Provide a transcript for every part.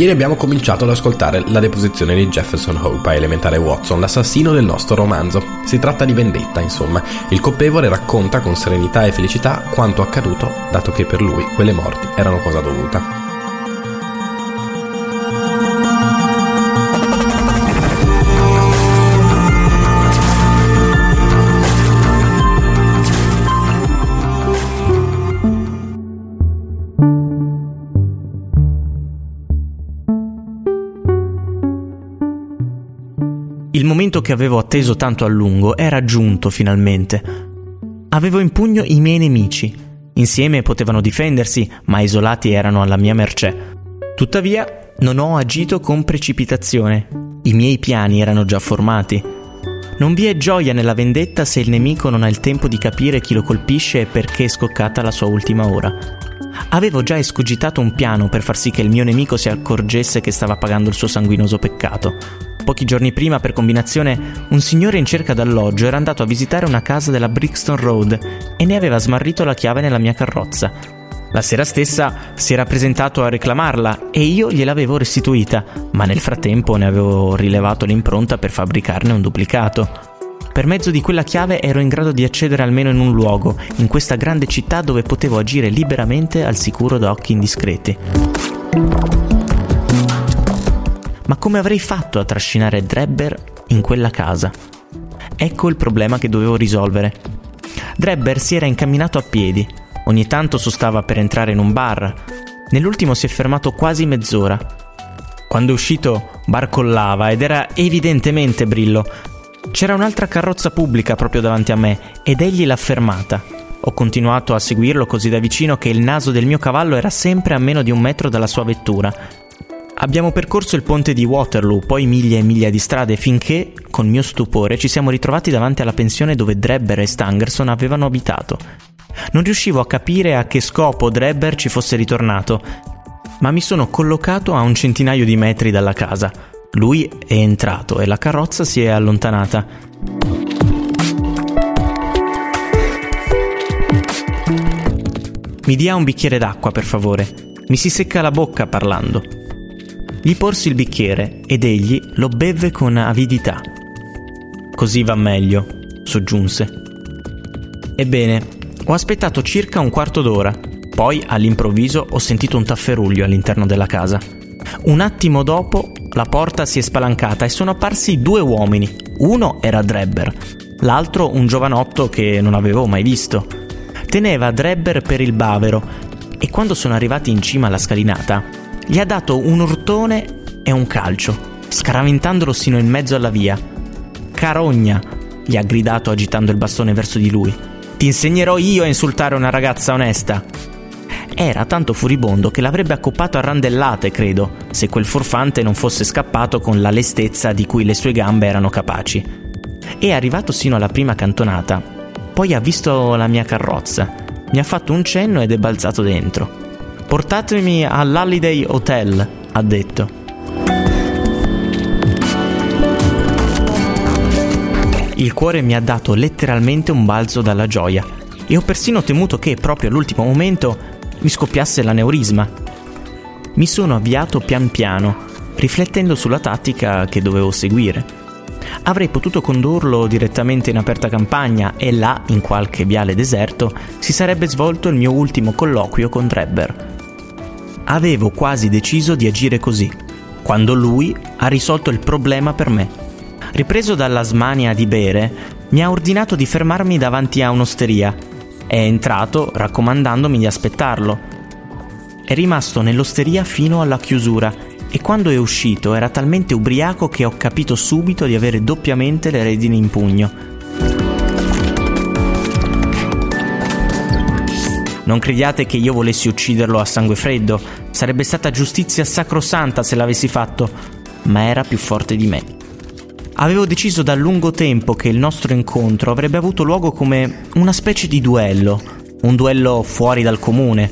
Ieri abbiamo cominciato ad ascoltare la deposizione di Jefferson Hope a Elementare Watson, l'assassino del nostro romanzo. Si tratta di vendetta, insomma. Il colpevole racconta con serenità e felicità quanto accaduto, dato che per lui quelle morti erano cosa dovuta. Che avevo atteso tanto a lungo era giunto finalmente. Avevo in pugno i miei nemici. Insieme potevano difendersi, ma isolati erano alla mia mercé. Tuttavia, non ho agito con precipitazione. I miei piani erano già formati. Non vi è gioia nella vendetta se il nemico non ha il tempo di capire chi lo colpisce e perché è scoccata la sua ultima ora. Avevo già escogitato un piano per far sì che il mio nemico si accorgesse che stava pagando il suo sanguinoso peccato. Pochi giorni prima, per combinazione, un signore in cerca d'alloggio era andato a visitare una casa della Brixton Road e ne aveva smarrito la chiave nella mia carrozza. La sera stessa si era presentato a reclamarla e io gliel'avevo restituita, ma nel frattempo ne avevo rilevato l'impronta per fabbricarne un duplicato. Per mezzo di quella chiave ero in grado di accedere almeno in un luogo, in questa grande città dove potevo agire liberamente al sicuro da occhi indiscreti. Ma come avrei fatto a trascinare Drebber in quella casa? Ecco il problema che dovevo risolvere. Drebber si era incamminato a piedi, ogni tanto sostava per entrare in un bar. Nell'ultimo si è fermato quasi mezz'ora. Quando è uscito barcollava ed era evidentemente Brillo. C'era un'altra carrozza pubblica proprio davanti a me ed egli l'ha fermata. Ho continuato a seguirlo così da vicino che il naso del mio cavallo era sempre a meno di un metro dalla sua vettura Abbiamo percorso il ponte di Waterloo, poi miglia e miglia di strade, finché, con mio stupore, ci siamo ritrovati davanti alla pensione dove Drebber e Stangerson avevano abitato. Non riuscivo a capire a che scopo Drebber ci fosse ritornato, ma mi sono collocato a un centinaio di metri dalla casa. Lui è entrato e la carrozza si è allontanata. Mi dia un bicchiere d'acqua, per favore. Mi si secca la bocca parlando. Gli porsi il bicchiere ed egli lo bevve con avidità. Così va meglio, soggiunse. Ebbene, ho aspettato circa un quarto d'ora, poi all'improvviso ho sentito un tafferuglio all'interno della casa. Un attimo dopo la porta si è spalancata e sono apparsi due uomini. Uno era Drebber, l'altro un giovanotto che non avevo mai visto. Teneva Drebber per il bavero e quando sono arrivati in cima alla scalinata gli ha dato un urtone e un calcio, scaraventandolo sino in mezzo alla via. Carogna, gli ha gridato agitando il bastone verso di lui. Ti insegnerò io a insultare una ragazza onesta. Era tanto furibondo che l'avrebbe accoppato a randellate, credo, se quel furfante non fosse scappato con la lestezza di cui le sue gambe erano capaci. È arrivato sino alla prima cantonata. Poi ha visto la mia carrozza. Mi ha fatto un cenno ed è balzato dentro. Portatemi all'Holiday Hotel, ha detto. Il cuore mi ha dato letteralmente un balzo dalla gioia e ho persino temuto che proprio all'ultimo momento mi scoppiasse l'aneurisma. Mi sono avviato pian piano, riflettendo sulla tattica che dovevo seguire. Avrei potuto condurlo direttamente in aperta campagna e là, in qualche viale deserto, si sarebbe svolto il mio ultimo colloquio con Drebber avevo quasi deciso di agire così, quando lui ha risolto il problema per me. Ripreso dalla smania di bere, mi ha ordinato di fermarmi davanti a un'osteria. È entrato raccomandandomi di aspettarlo. È rimasto nell'osteria fino alla chiusura e quando è uscito era talmente ubriaco che ho capito subito di avere doppiamente le redini in pugno. Non crediate che io volessi ucciderlo a sangue freddo, sarebbe stata giustizia sacrosanta se l'avessi fatto, ma era più forte di me. Avevo deciso da lungo tempo che il nostro incontro avrebbe avuto luogo come una specie di duello, un duello fuori dal comune,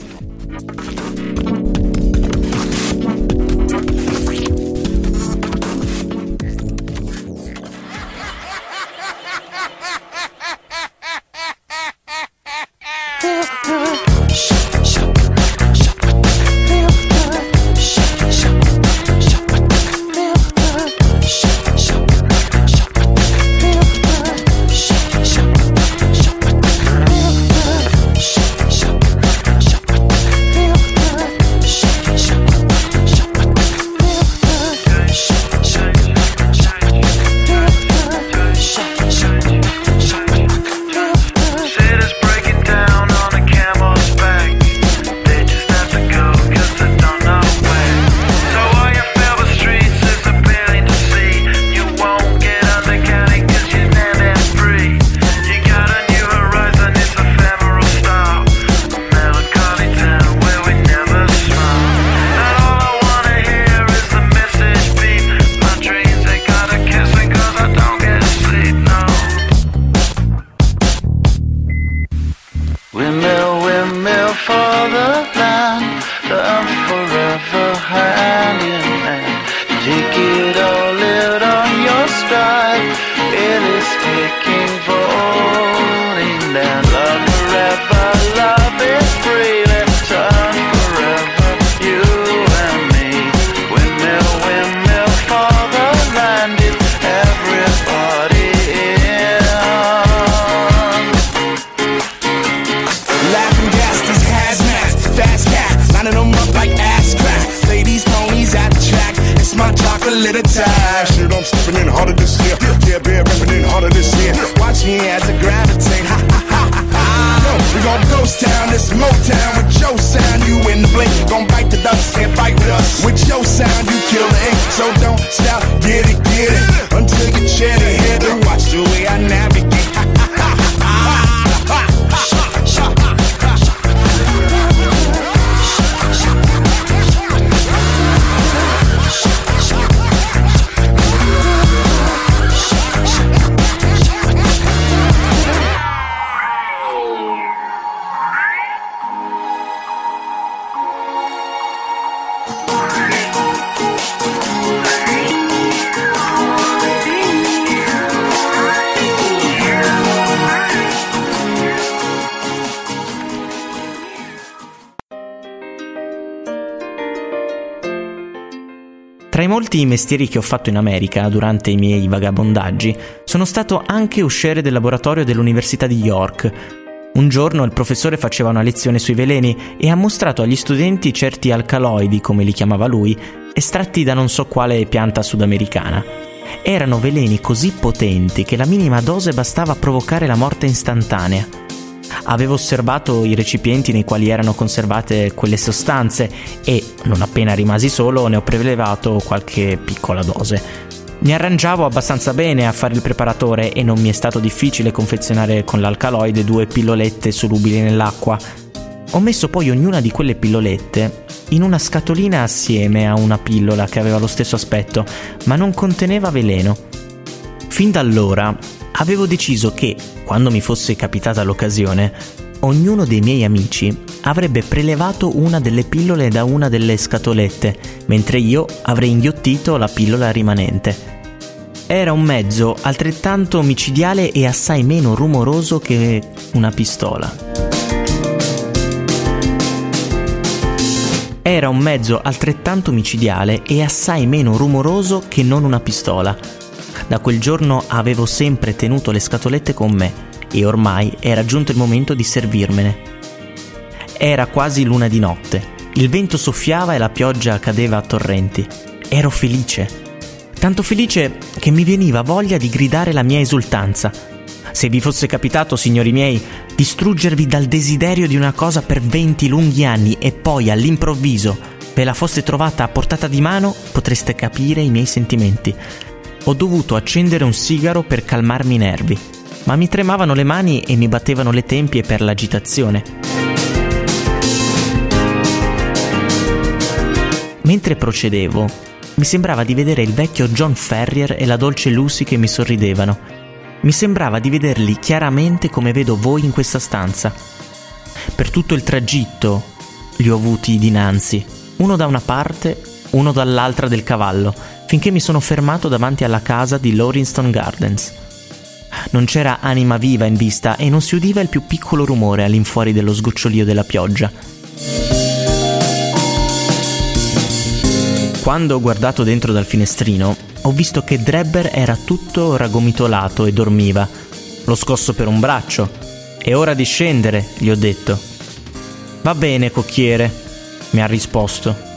stop, I mestieri che ho fatto in America durante i miei vagabondaggi, sono stato anche usciere del laboratorio dell'Università di York. Un giorno il professore faceva una lezione sui veleni e ha mostrato agli studenti certi alcaloidi, come li chiamava lui, estratti da non so quale pianta sudamericana. Erano veleni così potenti che la minima dose bastava a provocare la morte istantanea. Avevo osservato i recipienti nei quali erano conservate quelle sostanze e, non appena rimasi solo, ne ho prelevato qualche piccola dose. Mi arrangiavo abbastanza bene a fare il preparatore e non mi è stato difficile confezionare con l'alcaloide due pillolette solubili nell'acqua. Ho messo poi ognuna di quelle pillolette in una scatolina assieme a una pillola che aveva lo stesso aspetto, ma non conteneva veleno. Fin da allora avevo deciso che, quando mi fosse capitata l'occasione, ognuno dei miei amici avrebbe prelevato una delle pillole da una delle scatolette, mentre io avrei inghiottito la pillola rimanente. Era un mezzo altrettanto micidiale e assai meno rumoroso che una pistola. Era un mezzo altrettanto micidiale e assai meno rumoroso che non una pistola. Da quel giorno avevo sempre tenuto le scatolette con me e ormai era giunto il momento di servirmene. Era quasi luna di notte. Il vento soffiava e la pioggia cadeva a torrenti. Ero felice. Tanto felice che mi veniva voglia di gridare la mia esultanza. Se vi fosse capitato, signori miei, distruggervi dal desiderio di una cosa per venti lunghi anni e poi all'improvviso ve la fosse trovata a portata di mano, potreste capire i miei sentimenti. Ho dovuto accendere un sigaro per calmarmi i nervi, ma mi tremavano le mani e mi battevano le tempie per l'agitazione. Mentre procedevo, mi sembrava di vedere il vecchio John Ferrier e la dolce Lucy che mi sorridevano. Mi sembrava di vederli chiaramente come vedo voi in questa stanza. Per tutto il tragitto li ho avuti dinanzi, uno da una parte, uno dall'altra del cavallo, finché mi sono fermato davanti alla casa di Lawrinston Gardens. Non c'era anima viva in vista e non si udiva il più piccolo rumore all'infuori dello sgocciolio della pioggia. Quando ho guardato dentro dal finestrino, ho visto che Drebber era tutto ragomitolato e dormiva. L'ho scosso per un braccio. È ora di scendere, gli ho detto. Va bene, cocchiere, mi ha risposto.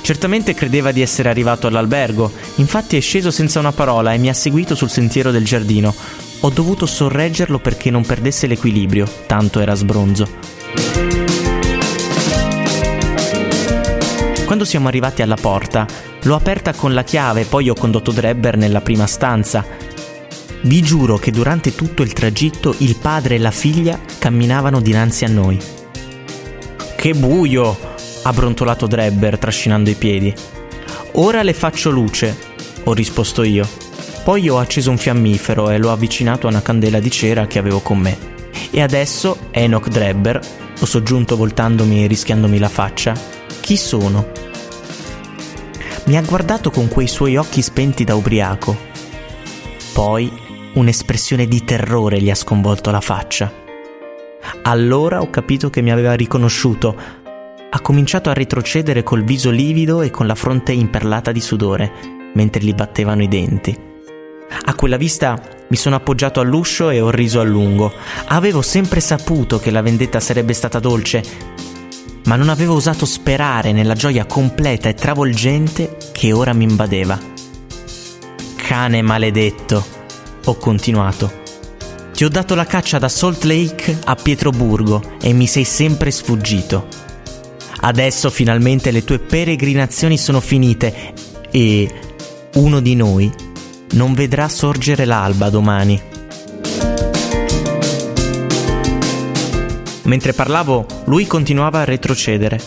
Certamente credeva di essere arrivato all'albergo, infatti è sceso senza una parola e mi ha seguito sul sentiero del giardino. Ho dovuto sorreggerlo perché non perdesse l'equilibrio, tanto era sbronzo. Quando siamo arrivati alla porta, l'ho aperta con la chiave e poi ho condotto Drebber nella prima stanza. Vi giuro che durante tutto il tragitto il padre e la figlia camminavano dinanzi a noi. Che buio! Ha brontolato Drebber trascinando i piedi. Ora le faccio luce, ho risposto io. Poi ho acceso un fiammifero e l'ho avvicinato a una candela di cera che avevo con me. E adesso, Enoch Drebber, ho soggiunto voltandomi e rischiandomi la faccia, chi sono? mi ha guardato con quei suoi occhi spenti da ubriaco. Poi un'espressione di terrore gli ha sconvolto la faccia. Allora ho capito che mi aveva riconosciuto. Ha cominciato a retrocedere col viso livido e con la fronte imperlata di sudore, mentre gli battevano i denti. A quella vista mi sono appoggiato all'uscio e ho riso a lungo. Avevo sempre saputo che la vendetta sarebbe stata dolce, ma non avevo osato sperare nella gioia completa e travolgente che ora mi invadeva. Cane maledetto, ho continuato. Ti ho dato la caccia da Salt Lake a Pietroburgo e mi sei sempre sfuggito. Adesso finalmente le tue peregrinazioni sono finite e uno di noi non vedrà sorgere l'alba domani. Mentre parlavo, lui continuava a retrocedere.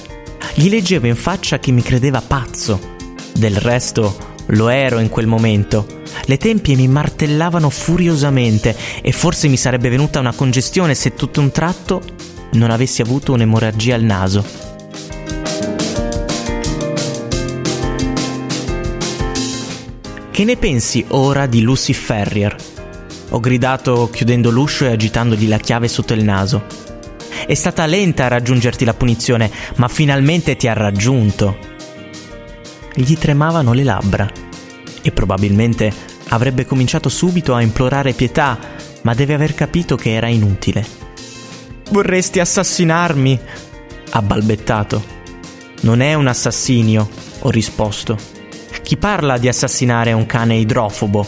Gli leggevo in faccia che mi credeva pazzo. Del resto, lo ero in quel momento. Le tempie mi martellavano furiosamente e forse mi sarebbe venuta una congestione se tutto un tratto non avessi avuto un'emorragia al naso. Che ne pensi ora di Lucy Ferrier? Ho gridato chiudendo l'uscio e agitandogli la chiave sotto il naso. È stata lenta a raggiungerti la punizione, ma finalmente ti ha raggiunto. Gli tremavano le labbra e probabilmente avrebbe cominciato subito a implorare pietà, ma deve aver capito che era inutile. Vorresti assassinarmi? ha balbettato. Non è un assassinio, ho risposto. Chi parla di assassinare un cane idrofobo?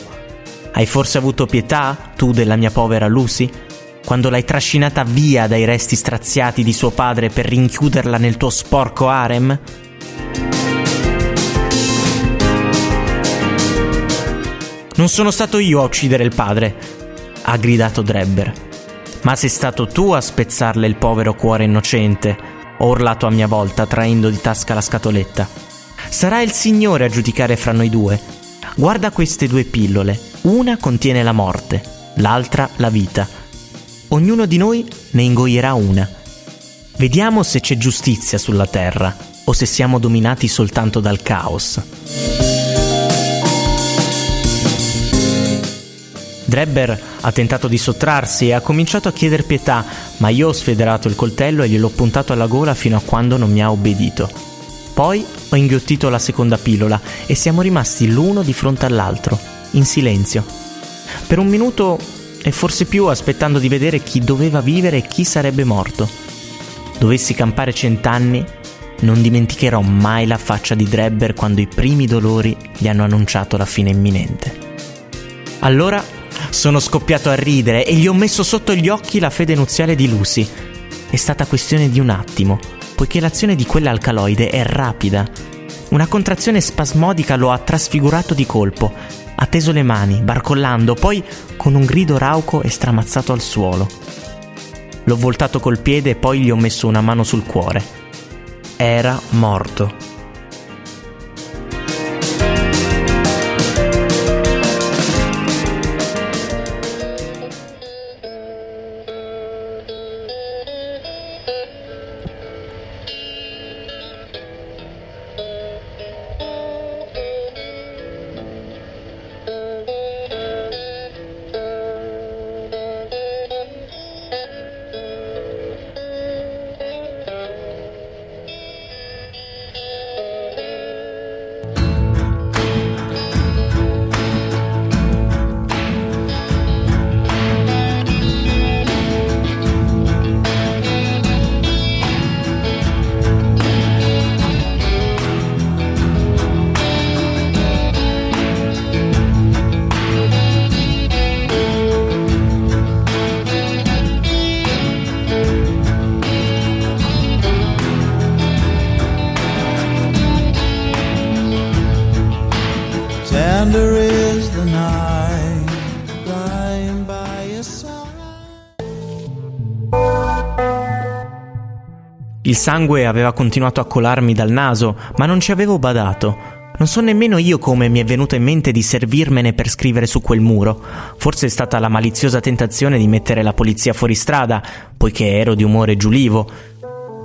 Hai forse avuto pietà, tu della mia povera Lucy? quando l'hai trascinata via dai resti straziati di suo padre per rinchiuderla nel tuo sporco harem? Non sono stato io a uccidere il padre, ha gridato Drebber. Ma sei stato tu a spezzarle il povero cuore innocente, ho urlato a mia volta traendo di tasca la scatoletta. Sarà il Signore a giudicare fra noi due. Guarda queste due pillole, una contiene la morte, l'altra la vita ognuno di noi ne ingoierà una. Vediamo se c'è giustizia sulla Terra o se siamo dominati soltanto dal caos. Drebber ha tentato di sottrarsi e ha cominciato a chiedere pietà, ma io ho sfederato il coltello e gliel'ho puntato alla gola fino a quando non mi ha obbedito. Poi ho inghiottito la seconda pillola e siamo rimasti l'uno di fronte all'altro, in silenzio. Per un minuto e forse più aspettando di vedere chi doveva vivere e chi sarebbe morto. Dovessi campare cent'anni, non dimenticherò mai la faccia di Drebber quando i primi dolori gli hanno annunciato la fine imminente. Allora sono scoppiato a ridere e gli ho messo sotto gli occhi la fede nuziale di Lucy. È stata questione di un attimo, poiché l'azione di quell'alcaloide è rapida. Una contrazione spasmodica lo ha trasfigurato di colpo ha teso le mani, barcollando, poi con un grido rauco è stramazzato al suolo. L'ho voltato col piede e poi gli ho messo una mano sul cuore. Era morto. Il sangue aveva continuato a colarmi dal naso, ma non ci avevo badato. Non so nemmeno io come mi è venuto in mente di servirmene per scrivere su quel muro. Forse è stata la maliziosa tentazione di mettere la polizia fuori strada, poiché ero di umore giulivo.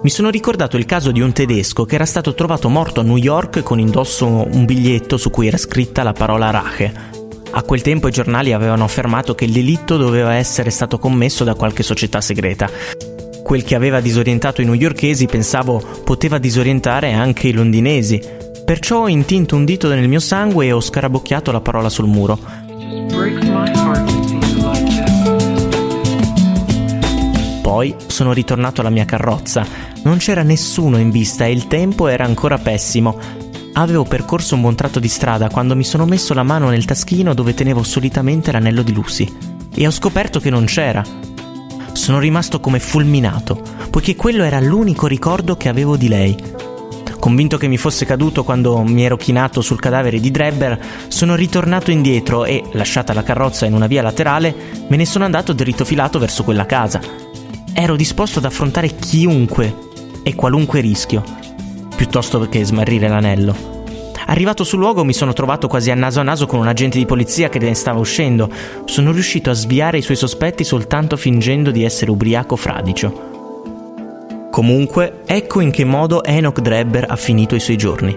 mi sono ricordato il caso di un tedesco che era stato trovato morto a New York con indosso un biglietto su cui era scritta la parola Rache. A quel tempo i giornali avevano affermato che il delitto doveva essere stato commesso da qualche società segreta. Quel che aveva disorientato i newyorkesi pensavo poteva disorientare anche i londinesi. Perciò ho intinto un dito nel mio sangue e ho scarabocchiato la parola sul muro. Poi sono ritornato alla mia carrozza. Non c'era nessuno in vista e il tempo era ancora pessimo. Avevo percorso un buon tratto di strada quando mi sono messo la mano nel taschino dove tenevo solitamente l'anello di Lucy e ho scoperto che non c'era. Sono rimasto come fulminato, poiché quello era l'unico ricordo che avevo di lei. Convinto che mi fosse caduto quando mi ero chinato sul cadavere di Drebber, sono ritornato indietro e, lasciata la carrozza in una via laterale, me ne sono andato dritto filato verso quella casa ero disposto ad affrontare chiunque e qualunque rischio, piuttosto che smarrire l'anello. Arrivato sul luogo mi sono trovato quasi a naso a naso con un agente di polizia che ne stava uscendo. Sono riuscito a sviare i suoi sospetti soltanto fingendo di essere ubriaco fradicio. Comunque, ecco in che modo Enoch Drebber ha finito i suoi giorni.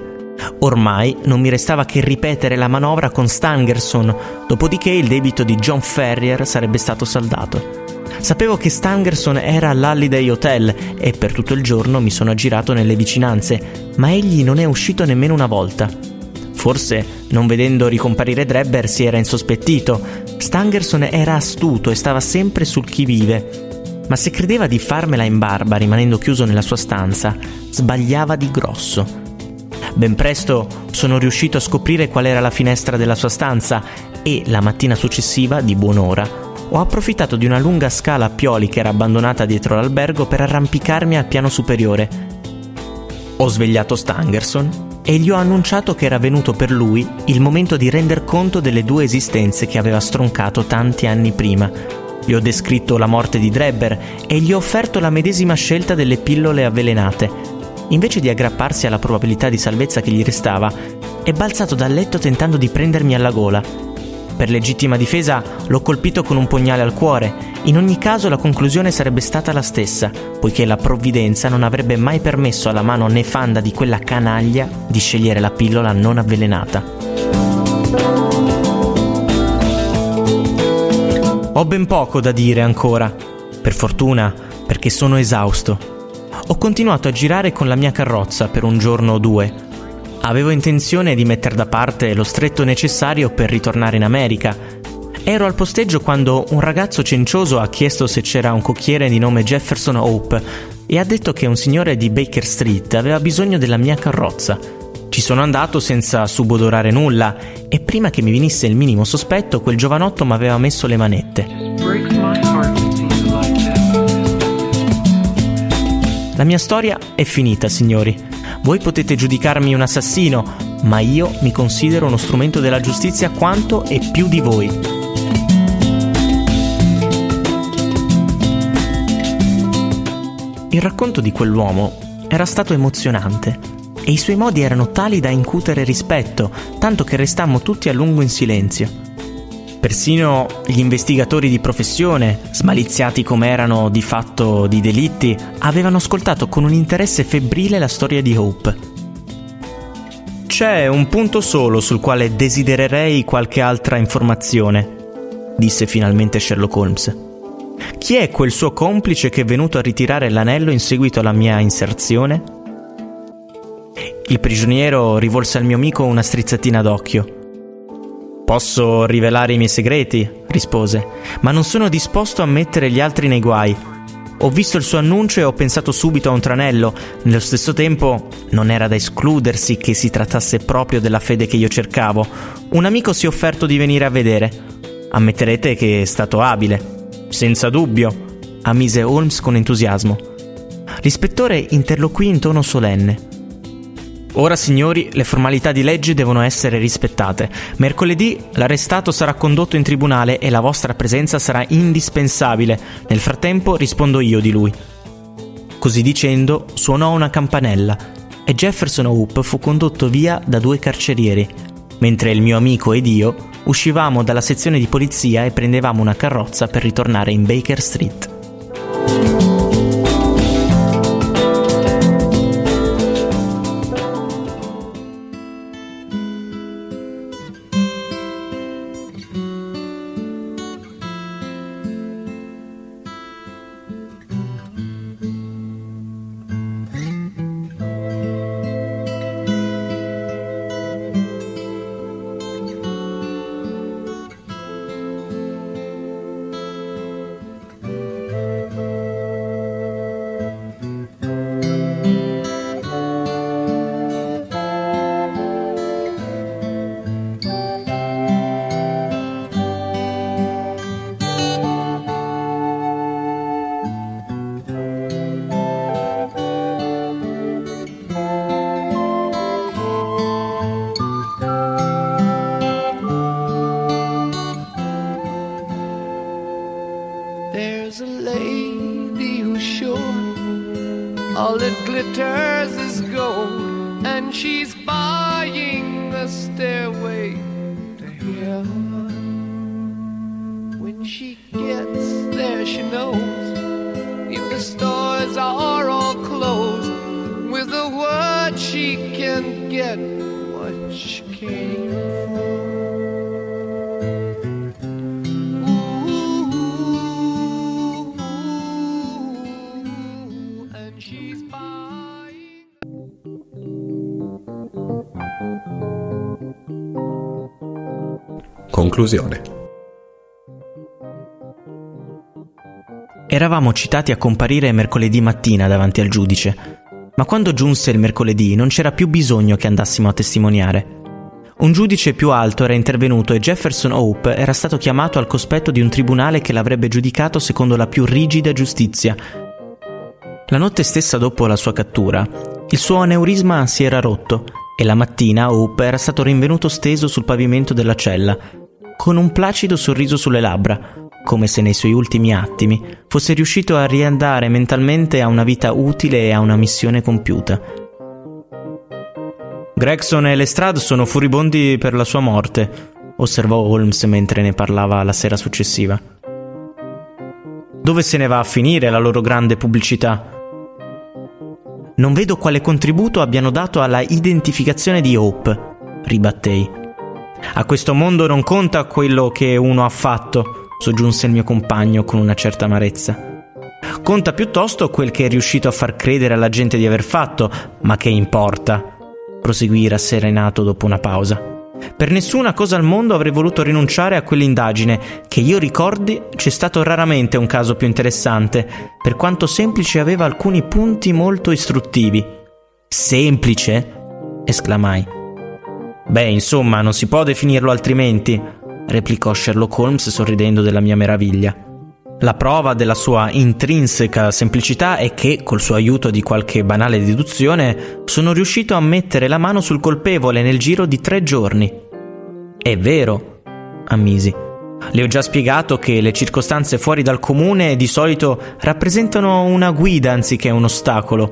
Ormai non mi restava che ripetere la manovra con Stangerson, dopodiché il debito di John Ferrier sarebbe stato saldato. Sapevo che Stangerson era all'Holiday Hotel e per tutto il giorno mi sono aggirato nelle vicinanze, ma egli non è uscito nemmeno una volta. Forse, non vedendo ricomparire Drebber, si era insospettito. Stangerson era astuto e stava sempre sul chi vive. Ma se credeva di farmela in barba rimanendo chiuso nella sua stanza, sbagliava di grosso. Ben presto sono riuscito a scoprire qual era la finestra della sua stanza e la mattina successiva, di buon'ora, ho approfittato di una lunga scala a pioli che era abbandonata dietro l'albergo per arrampicarmi al piano superiore. Ho svegliato Stangerson e gli ho annunciato che era venuto per lui il momento di render conto delle due esistenze che aveva stroncato tanti anni prima. Gli ho descritto la morte di Drebber e gli ho offerto la medesima scelta delle pillole avvelenate. Invece di aggrapparsi alla probabilità di salvezza che gli restava, è balzato dal letto tentando di prendermi alla gola per legittima difesa l'ho colpito con un pugnale al cuore. In ogni caso la conclusione sarebbe stata la stessa, poiché la provvidenza non avrebbe mai permesso alla mano nefanda di quella canaglia di scegliere la pillola non avvelenata. Ho ben poco da dire ancora, per fortuna, perché sono esausto. Ho continuato a girare con la mia carrozza per un giorno o due, Avevo intenzione di mettere da parte lo stretto necessario per ritornare in America. Ero al posteggio quando un ragazzo cencioso ha chiesto se c'era un cocchiere di nome Jefferson Hope e ha detto che un signore di Baker Street aveva bisogno della mia carrozza. Ci sono andato senza subodorare nulla e prima che mi venisse il minimo sospetto quel giovanotto mi aveva messo le manette. La mia storia è finita, signori. Voi potete giudicarmi un assassino, ma io mi considero uno strumento della giustizia quanto e più di voi. Il racconto di quell'uomo era stato emozionante e i suoi modi erano tali da incutere rispetto, tanto che restammo tutti a lungo in silenzio. Persino gli investigatori di professione, smaliziati come erano di fatto di delitti, avevano ascoltato con un interesse febbrile la storia di Hope. C'è un punto solo sul quale desidererei qualche altra informazione, disse finalmente Sherlock Holmes. Chi è quel suo complice che è venuto a ritirare l'anello in seguito alla mia inserzione? Il prigioniero rivolse al mio amico una strizzatina d'occhio. Posso rivelare i miei segreti, rispose, ma non sono disposto a mettere gli altri nei guai. Ho visto il suo annuncio e ho pensato subito a un tranello. Nello stesso tempo, non era da escludersi che si trattasse proprio della fede che io cercavo. Un amico si è offerto di venire a vedere. Ammetterete che è stato abile. Senza dubbio, ammise Holmes con entusiasmo. L'ispettore interloquì in tono solenne. Ora, signori, le formalità di legge devono essere rispettate. Mercoledì l'arrestato sarà condotto in tribunale e la vostra presenza sarà indispensabile. Nel frattempo rispondo io di lui. Così dicendo, suonò una campanella e Jefferson Hope fu condotto via da due carcerieri, mentre il mio amico ed io uscivamo dalla sezione di polizia e prendevamo una carrozza per ritornare in Baker Street. All that glitters is gold, and she's Conclusione. Eravamo citati a comparire mercoledì mattina davanti al giudice, ma quando giunse il mercoledì non c'era più bisogno che andassimo a testimoniare. Un giudice più alto era intervenuto e Jefferson Hope era stato chiamato al cospetto di un tribunale che l'avrebbe giudicato secondo la più rigida giustizia. La notte stessa dopo la sua cattura, il suo aneurisma si era rotto e la mattina Hope era stato rinvenuto steso sul pavimento della cella, con un placido sorriso sulle labbra, come se nei suoi ultimi attimi fosse riuscito a riandare mentalmente a una vita utile e a una missione compiuta. Gregson e Lestrade sono furibondi per la sua morte, osservò Holmes mentre ne parlava la sera successiva. Dove se ne va a finire la loro grande pubblicità? Non vedo quale contributo abbiano dato alla identificazione di Hope, ribattei. A questo mondo non conta quello che uno ha fatto, soggiunse il mio compagno con una certa amarezza. Conta piuttosto quel che è riuscito a far credere alla gente di aver fatto, ma che importa? proseguì rasserenato dopo una pausa. Per nessuna cosa al mondo avrei voluto rinunciare a quell'indagine, che io ricordi c'è stato raramente un caso più interessante, per quanto semplice aveva alcuni punti molto istruttivi. Semplice? esclamai. Beh, insomma, non si può definirlo altrimenti, replicò Sherlock Holmes sorridendo della mia meraviglia. La prova della sua intrinseca semplicità è che, col suo aiuto di qualche banale deduzione, sono riuscito a mettere la mano sul colpevole nel giro di tre giorni. È vero, ammisi. Le ho già spiegato che le circostanze fuori dal comune di solito rappresentano una guida anziché un ostacolo.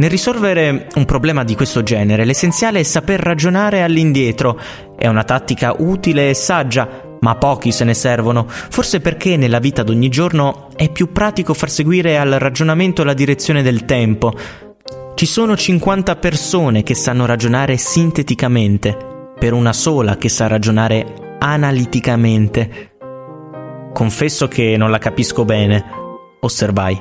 Nel risolvere un problema di questo genere, l'essenziale è saper ragionare all'indietro. È una tattica utile e saggia, ma pochi se ne servono, forse perché nella vita d'ogni giorno è più pratico far seguire al ragionamento la direzione del tempo. Ci sono 50 persone che sanno ragionare sinteticamente, per una sola che sa ragionare analiticamente. Confesso che non la capisco bene, osservai.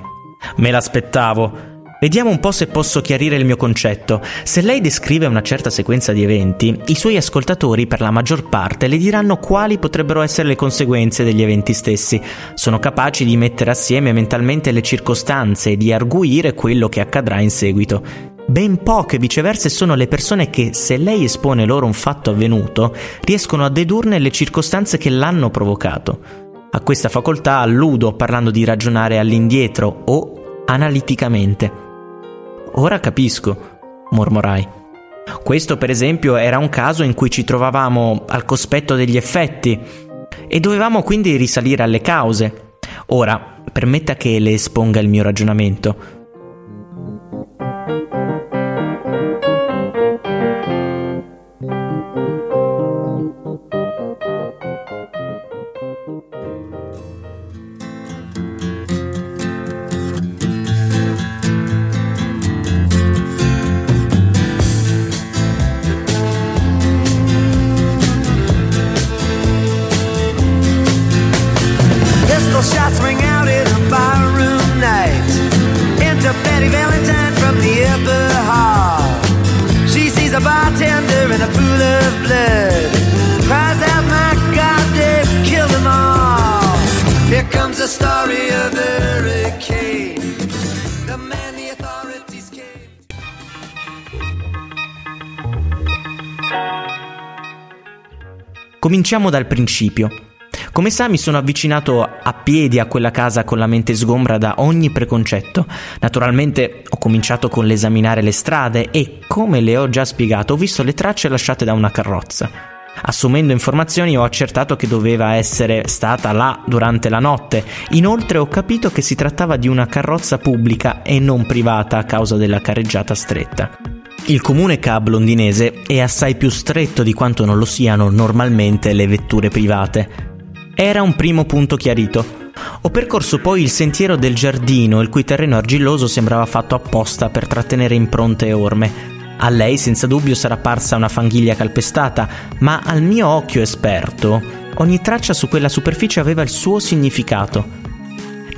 Me l'aspettavo. Vediamo un po' se posso chiarire il mio concetto. Se lei descrive una certa sequenza di eventi, i suoi ascoltatori per la maggior parte le diranno quali potrebbero essere le conseguenze degli eventi stessi. Sono capaci di mettere assieme mentalmente le circostanze e di arguire quello che accadrà in seguito. Ben poche viceversa sono le persone che, se lei espone loro un fatto avvenuto, riescono a dedurne le circostanze che l'hanno provocato. A questa facoltà alludo parlando di ragionare all'indietro o analiticamente. Ora capisco, mormorai. Questo, per esempio, era un caso in cui ci trovavamo al cospetto degli effetti e dovevamo quindi risalire alle cause. Ora, permetta che le esponga il mio ragionamento. Cominciamo dal principio. Come sa, mi sono avvicinato a piedi a quella casa con la mente sgombra da ogni preconcetto. Naturalmente ho cominciato con l'esaminare le strade e, come le ho già spiegato, ho visto le tracce lasciate da una carrozza. Assumendo informazioni ho accertato che doveva essere stata là durante la notte. Inoltre ho capito che si trattava di una carrozza pubblica e non privata a causa della carreggiata stretta. Il comune cab londinese è assai più stretto di quanto non lo siano normalmente le vetture private. Era un primo punto chiarito. Ho percorso poi il sentiero del giardino, il cui terreno argilloso sembrava fatto apposta per trattenere impronte e orme. A lei senza dubbio sarà parsa una fanghiglia calpestata, ma al mio occhio esperto ogni traccia su quella superficie aveva il suo significato.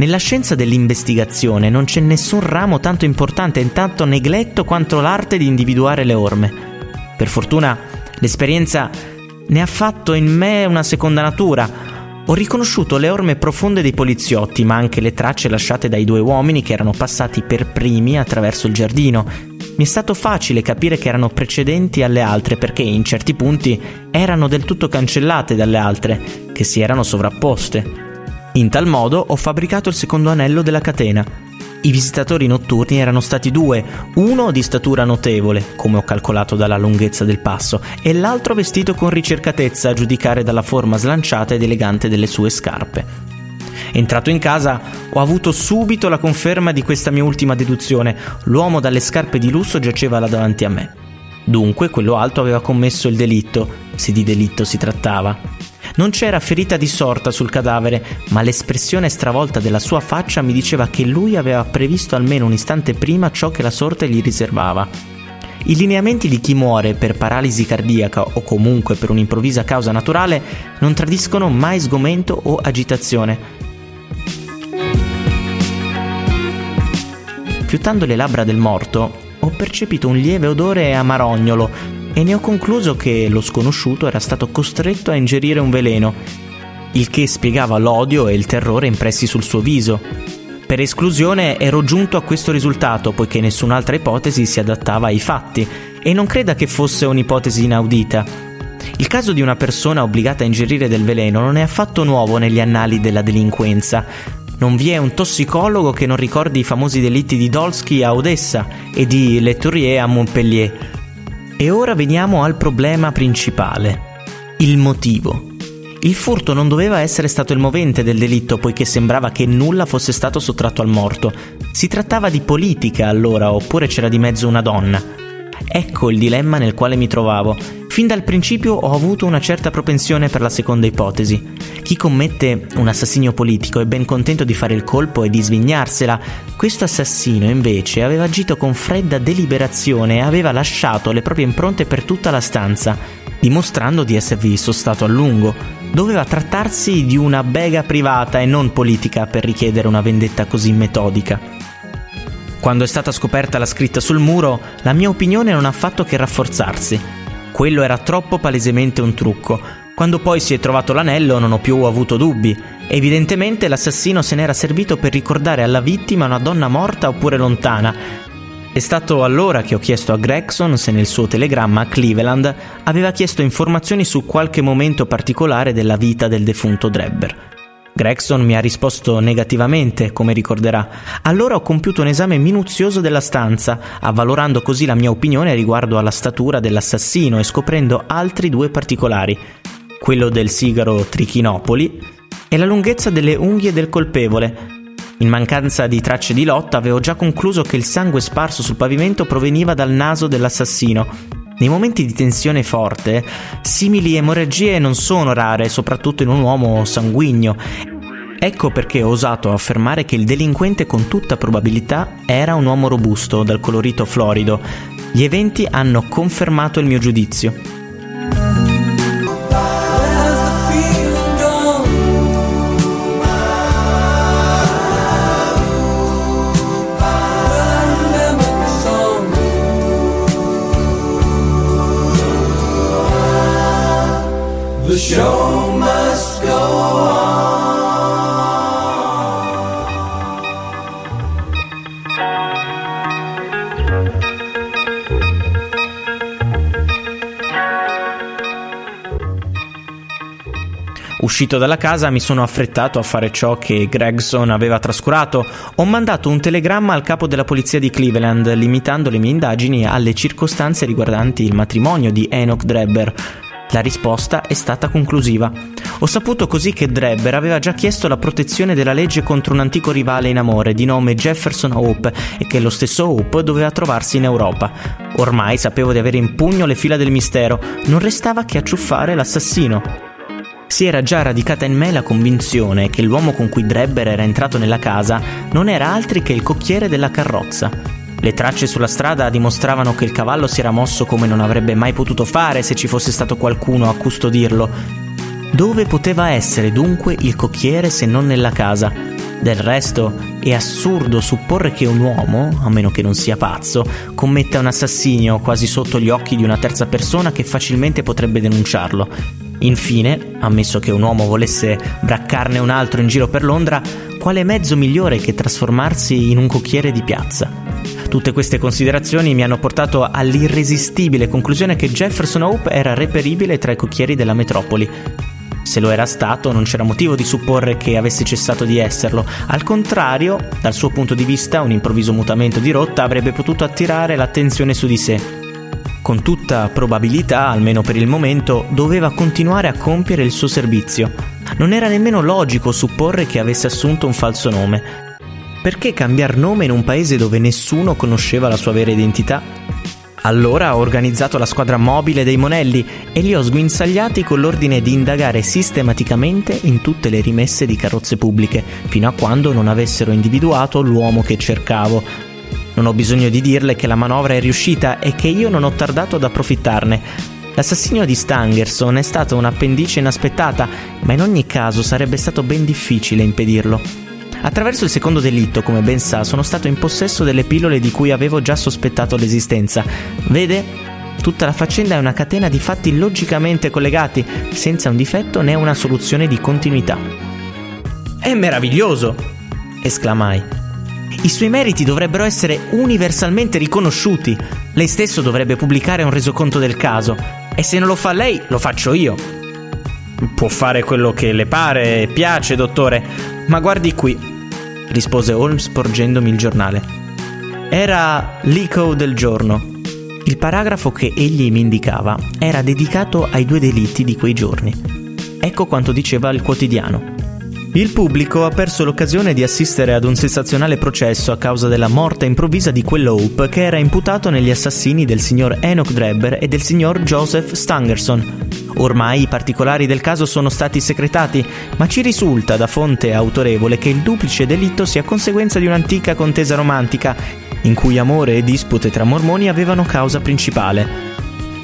Nella scienza dell'investigazione non c'è nessun ramo tanto importante e tanto negletto quanto l'arte di individuare le orme. Per fortuna l'esperienza ne ha fatto in me una seconda natura. Ho riconosciuto le orme profonde dei poliziotti, ma anche le tracce lasciate dai due uomini che erano passati per primi attraverso il giardino mi è stato facile capire che erano precedenti alle altre perché in certi punti erano del tutto cancellate dalle altre, che si erano sovrapposte. In tal modo ho fabbricato il secondo anello della catena. I visitatori notturni erano stati due, uno di statura notevole, come ho calcolato dalla lunghezza del passo, e l'altro vestito con ricercatezza a giudicare dalla forma slanciata ed elegante delle sue scarpe. Entrato in casa ho avuto subito la conferma di questa mia ultima deduzione. L'uomo dalle scarpe di lusso giaceva là davanti a me. Dunque quello alto aveva commesso il delitto, se di delitto si trattava. Non c'era ferita di sorta sul cadavere, ma l'espressione stravolta della sua faccia mi diceva che lui aveva previsto almeno un istante prima ciò che la sorte gli riservava. I lineamenti di chi muore per paralisi cardiaca o comunque per un'improvvisa causa naturale non tradiscono mai sgomento o agitazione, Fiutando le labbra del morto, ho percepito un lieve odore amarognolo e ne ho concluso che lo sconosciuto era stato costretto a ingerire un veleno, il che spiegava l'odio e il terrore impressi sul suo viso. Per esclusione ero giunto a questo risultato poiché nessun'altra ipotesi si adattava ai fatti e non creda che fosse un'ipotesi inaudita. Il caso di una persona obbligata a ingerire del veleno non è affatto nuovo negli annali della delinquenza, non vi è un tossicologo che non ricordi i famosi delitti di Dolsky a Odessa e di Leturier a Montpellier. E ora veniamo al problema principale, il motivo. Il furto non doveva essere stato il movente del delitto poiché sembrava che nulla fosse stato sottratto al morto. Si trattava di politica allora, oppure c'era di mezzo una donna. Ecco il dilemma nel quale mi trovavo. Fin dal principio ho avuto una certa propensione per la seconda ipotesi. Chi commette un assassinio politico è ben contento di fare il colpo e di svignarsela. Questo assassino invece aveva agito con fredda deliberazione e aveva lasciato le proprie impronte per tutta la stanza, dimostrando di esservi sostato a lungo. Doveva trattarsi di una bega privata e non politica per richiedere una vendetta così metodica. Quando è stata scoperta la scritta sul muro, la mia opinione non ha fatto che rafforzarsi. Quello era troppo palesemente un trucco. Quando poi si è trovato l'anello non ho più avuto dubbi. Evidentemente l'assassino se n'era servito per ricordare alla vittima una donna morta oppure lontana. È stato allora che ho chiesto a Gregson se nel suo telegramma a Cleveland aveva chiesto informazioni su qualche momento particolare della vita del defunto Drebber. Gregson mi ha risposto negativamente, come ricorderà. Allora ho compiuto un esame minuzioso della stanza, avvalorando così la mia opinione riguardo alla statura dell'assassino e scoprendo altri due particolari, quello del sigaro Trichinopoli e la lunghezza delle unghie del colpevole. In mancanza di tracce di lotta avevo già concluso che il sangue sparso sul pavimento proveniva dal naso dell'assassino nei momenti di tensione forte, simili emorragie non sono rare, soprattutto in un uomo sanguigno. Ecco perché ho osato affermare che il delinquente con tutta probabilità era un uomo robusto, dal colorito florido. Gli eventi hanno confermato il mio giudizio. Uscito dalla casa mi sono affrettato a fare ciò che Gregson aveva trascurato. Ho mandato un telegramma al capo della polizia di Cleveland, limitando le mie indagini alle circostanze riguardanti il matrimonio di Enoch Drebber. La risposta è stata conclusiva. Ho saputo così che Drebber aveva già chiesto la protezione della legge contro un antico rivale in amore di nome Jefferson Hope e che lo stesso Hope doveva trovarsi in Europa. Ormai sapevo di avere in pugno le fila del mistero, non restava che acciuffare l'assassino. Si era già radicata in me la convinzione che l'uomo con cui Drebber era entrato nella casa non era altri che il cocchiere della carrozza. Le tracce sulla strada dimostravano che il cavallo si era mosso come non avrebbe mai potuto fare se ci fosse stato qualcuno a custodirlo. Dove poteva essere dunque il cocchiere se non nella casa? Del resto, è assurdo supporre che un uomo, a meno che non sia pazzo, commetta un assassinio quasi sotto gli occhi di una terza persona che facilmente potrebbe denunciarlo. Infine, ammesso che un uomo volesse braccarne un altro in giro per Londra, quale mezzo migliore che trasformarsi in un cocchiere di piazza? Tutte queste considerazioni mi hanno portato all'irresistibile conclusione che Jefferson Hope era reperibile tra i cocchieri della metropoli. Se lo era stato, non c'era motivo di supporre che avesse cessato di esserlo. Al contrario, dal suo punto di vista, un improvviso mutamento di rotta avrebbe potuto attirare l'attenzione su di sé. Con tutta probabilità, almeno per il momento, doveva continuare a compiere il suo servizio. Non era nemmeno logico supporre che avesse assunto un falso nome. Perché cambiare nome in un paese dove nessuno conosceva la sua vera identità? Allora ho organizzato la squadra mobile dei Monelli e li ho sguinzagliati con l'ordine di indagare sistematicamente in tutte le rimesse di carrozze pubbliche, fino a quando non avessero individuato l'uomo che cercavo. Non ho bisogno di dirle che la manovra è riuscita e che io non ho tardato ad approfittarne. L'assassinio di Stangerson è stata un'appendice inaspettata, ma in ogni caso sarebbe stato ben difficile impedirlo. Attraverso il secondo delitto, come ben sa, sono stato in possesso delle pillole di cui avevo già sospettato l'esistenza. Vede? Tutta la faccenda è una catena di fatti logicamente collegati, senza un difetto né una soluzione di continuità. È meraviglioso! esclamai. I suoi meriti dovrebbero essere universalmente riconosciuti. Lei stesso dovrebbe pubblicare un resoconto del caso. E se non lo fa lei, lo faccio io. Può fare quello che le pare e piace, dottore, ma guardi qui, rispose Holmes porgendomi il giornale. Era l'ICO del giorno. Il paragrafo che egli mi indicava era dedicato ai due delitti di quei giorni. Ecco quanto diceva il quotidiano. Il pubblico ha perso l'occasione di assistere ad un sensazionale processo a causa della morte improvvisa di quell'Hope che era imputato negli assassini del signor Enoch Drebber e del signor Joseph Stangerson. Ormai i particolari del caso sono stati secretati, ma ci risulta da fonte autorevole che il duplice delitto sia conseguenza di un'antica contesa romantica, in cui amore e dispute tra mormoni avevano causa principale.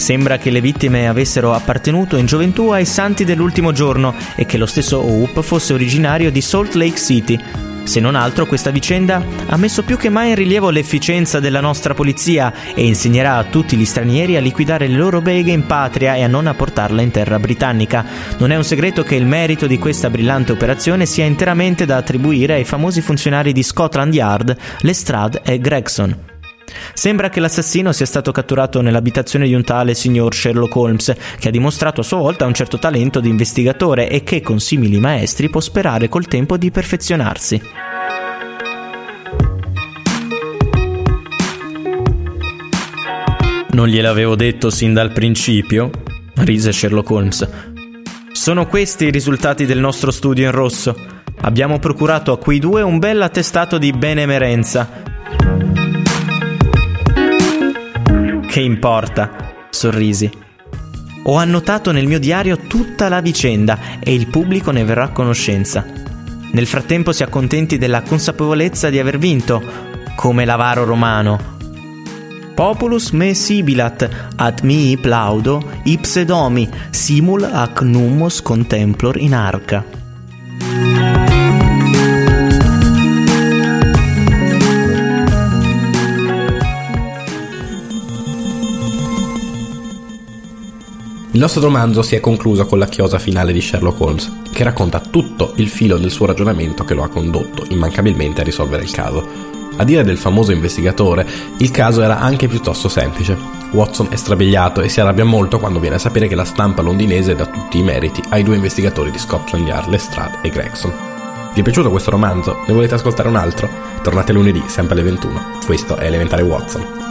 Sembra che le vittime avessero appartenuto in gioventù ai santi dell'ultimo giorno e che lo stesso Hope fosse originario di Salt Lake City. Se non altro, questa vicenda ha messo più che mai in rilievo l'efficienza della nostra polizia e insegnerà a tutti gli stranieri a liquidare le loro beghe in patria e a non apportarla in terra britannica. Non è un segreto che il merito di questa brillante operazione sia interamente da attribuire ai famosi funzionari di Scotland Yard, Lestrade e Gregson. Sembra che l'assassino sia stato catturato nell'abitazione di un tale signor Sherlock Holmes, che ha dimostrato a sua volta un certo talento di investigatore e che con simili maestri può sperare col tempo di perfezionarsi. Non gliel'avevo detto sin dal principio? rise Sherlock Holmes. Sono questi i risultati del nostro studio in rosso. Abbiamo procurato a quei due un bel attestato di benemerenza Che importa? Sorrisi. Ho annotato nel mio diario tutta la vicenda e il pubblico ne verrà a conoscenza. Nel frattempo si accontenti della consapevolezza di aver vinto, come l'avaro romano. Populus me sibilat, ad mi plaudo, ipse domi, simul ac nummos contemplor in arca. Il nostro romanzo si è concluso con la chiosa finale di Sherlock Holmes, che racconta tutto il filo del suo ragionamento che lo ha condotto immancabilmente a risolvere il caso. A dire del famoso investigatore, il caso era anche piuttosto semplice. Watson è strabiliato e si arrabbia molto quando viene a sapere che la stampa londinese dà tutti i meriti ai due investigatori di Scotland Yard, Lestrade e Gregson. Vi è piaciuto questo romanzo? Ne volete ascoltare un altro? Tornate lunedì, sempre alle 21. Questo è Elementare Watson.